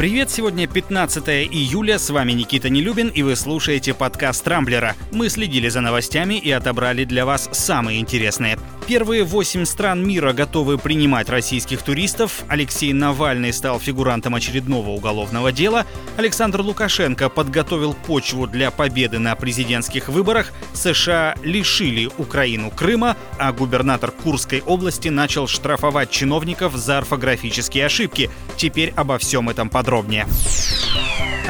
Привет, сегодня 15 июля, с вами Никита Нелюбин и вы слушаете подкаст Трамблера. Мы следили за новостями и отобрали для вас самые интересные. Первые восемь стран мира готовы принимать российских туристов. Алексей Навальный стал фигурантом очередного уголовного дела. Александр Лукашенко подготовил почву для победы на президентских выборах. США лишили Украину Крыма, а губернатор Курской области начал штрафовать чиновников за орфографические ошибки. Теперь обо всем этом подробнее.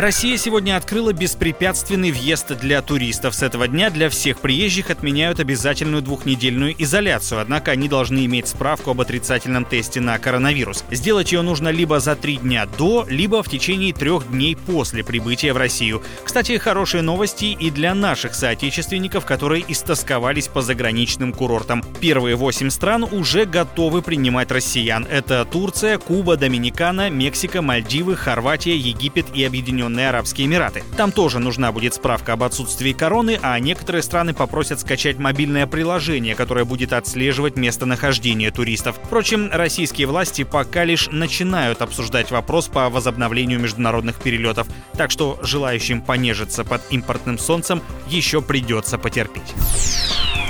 Россия сегодня открыла беспрепятственный въезд для туристов. С этого дня для всех приезжих отменяют обязательную двухнедельную изоляцию, однако они должны иметь справку об отрицательном тесте на коронавирус. Сделать ее нужно либо за три дня до, либо в течение трех дней после прибытия в Россию. Кстати, хорошие новости и для наших соотечественников, которые истосковались по заграничным курортам. Первые восемь стран уже готовы принимать россиян. Это Турция, Куба, Доминикана, Мексика, Мальдивы, Хорватия, Египет и Объединенные Объединенные Арабские Эмираты. Там тоже нужна будет справка об отсутствии короны, а некоторые страны попросят скачать мобильное приложение, которое будет отслеживать местонахождение туристов. Впрочем, российские власти пока лишь начинают обсуждать вопрос по возобновлению международных перелетов, так что желающим понежиться под импортным солнцем еще придется потерпеть.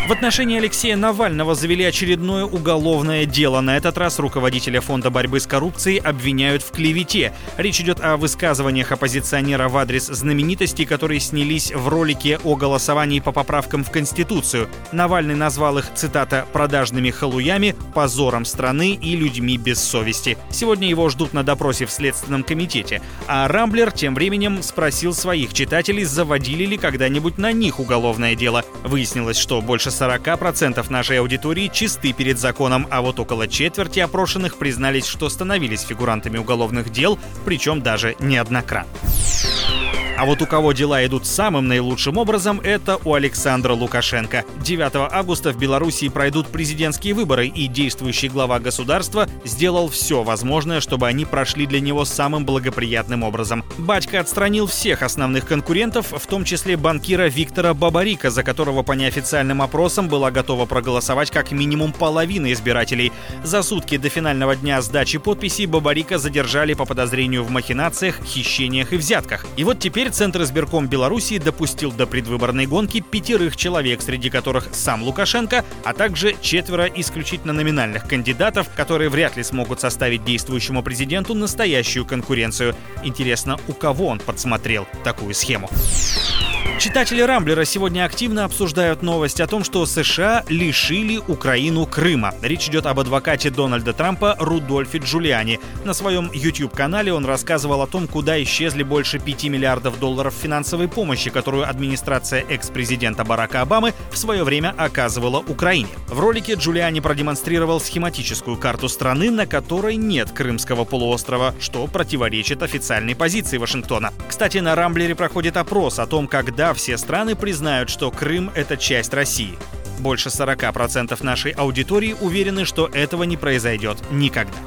В отношении Алексея Навального завели очередное уголовное дело. На этот раз руководителя Фонда борьбы с коррупцией обвиняют в клевете. Речь идет о высказываниях оппозиционера в адрес знаменитостей, которые снялись в ролике о голосовании по поправкам в Конституцию. Навальный назвал их, цитата, «продажными халуями, позором страны и людьми без совести». Сегодня его ждут на допросе в Следственном комитете. А Рамблер тем временем спросил своих читателей, заводили ли когда-нибудь на них уголовное дело. Выяснилось, что больше 40% нашей аудитории чисты перед законом, а вот около четверти опрошенных признались, что становились фигурантами уголовных дел, причем даже неоднократно. А вот у кого дела идут самым наилучшим образом, это у Александра Лукашенко. 9 августа в Беларуси пройдут президентские выборы, и действующий глава государства сделал все возможное, чтобы они прошли для него самым благоприятным образом. Батька отстранил всех основных конкурентов, в том числе банкира Виктора Бабарика, за которого по неофициальным опросам была готова проголосовать как минимум половина избирателей. За сутки до финального дня сдачи подписей Бабарика задержали по подозрению в махинациях, хищениях и взятках. И вот теперь Центр избирком Белоруссии допустил до предвыборной гонки пятерых человек, среди которых сам Лукашенко, а также четверо исключительно номинальных кандидатов, которые вряд ли смогут составить действующему президенту настоящую конкуренцию. Интересно, у кого он подсмотрел такую схему? Читатели Рамблера сегодня активно обсуждают новость о том, что США лишили Украину Крыма. Речь идет об адвокате Дональда Трампа Рудольфе Джулиани. На своем YouTube-канале он рассказывал о том, куда исчезли больше 5 миллиардов долларов финансовой помощи, которую администрация экс-президента Барака Обамы в свое время оказывала Украине. В ролике Джулиани продемонстрировал схематическую карту страны, на которой нет Крымского полуострова, что противоречит официальной позиции Вашингтона. Кстати, на Рамблере проходит опрос о том, когда все страны признают, что Крым — это часть России. Больше 40% нашей аудитории уверены, что этого не произойдет никогда.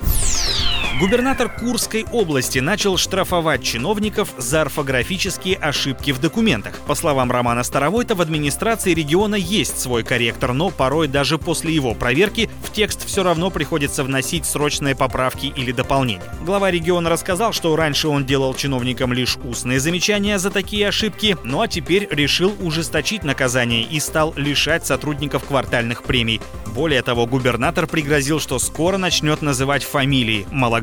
Губернатор Курской области начал штрафовать чиновников за орфографические ошибки в документах. По словам Романа Старовойта, в администрации региона есть свой корректор, но порой даже после его проверки в текст все равно приходится вносить срочные поправки или дополнения. Глава региона рассказал, что раньше он делал чиновникам лишь устные замечания за такие ошибки, ну а теперь решил ужесточить наказание и стал лишать сотрудников квартальных премий. Более того, губернатор пригрозил, что скоро начнет называть фамилии малограмотных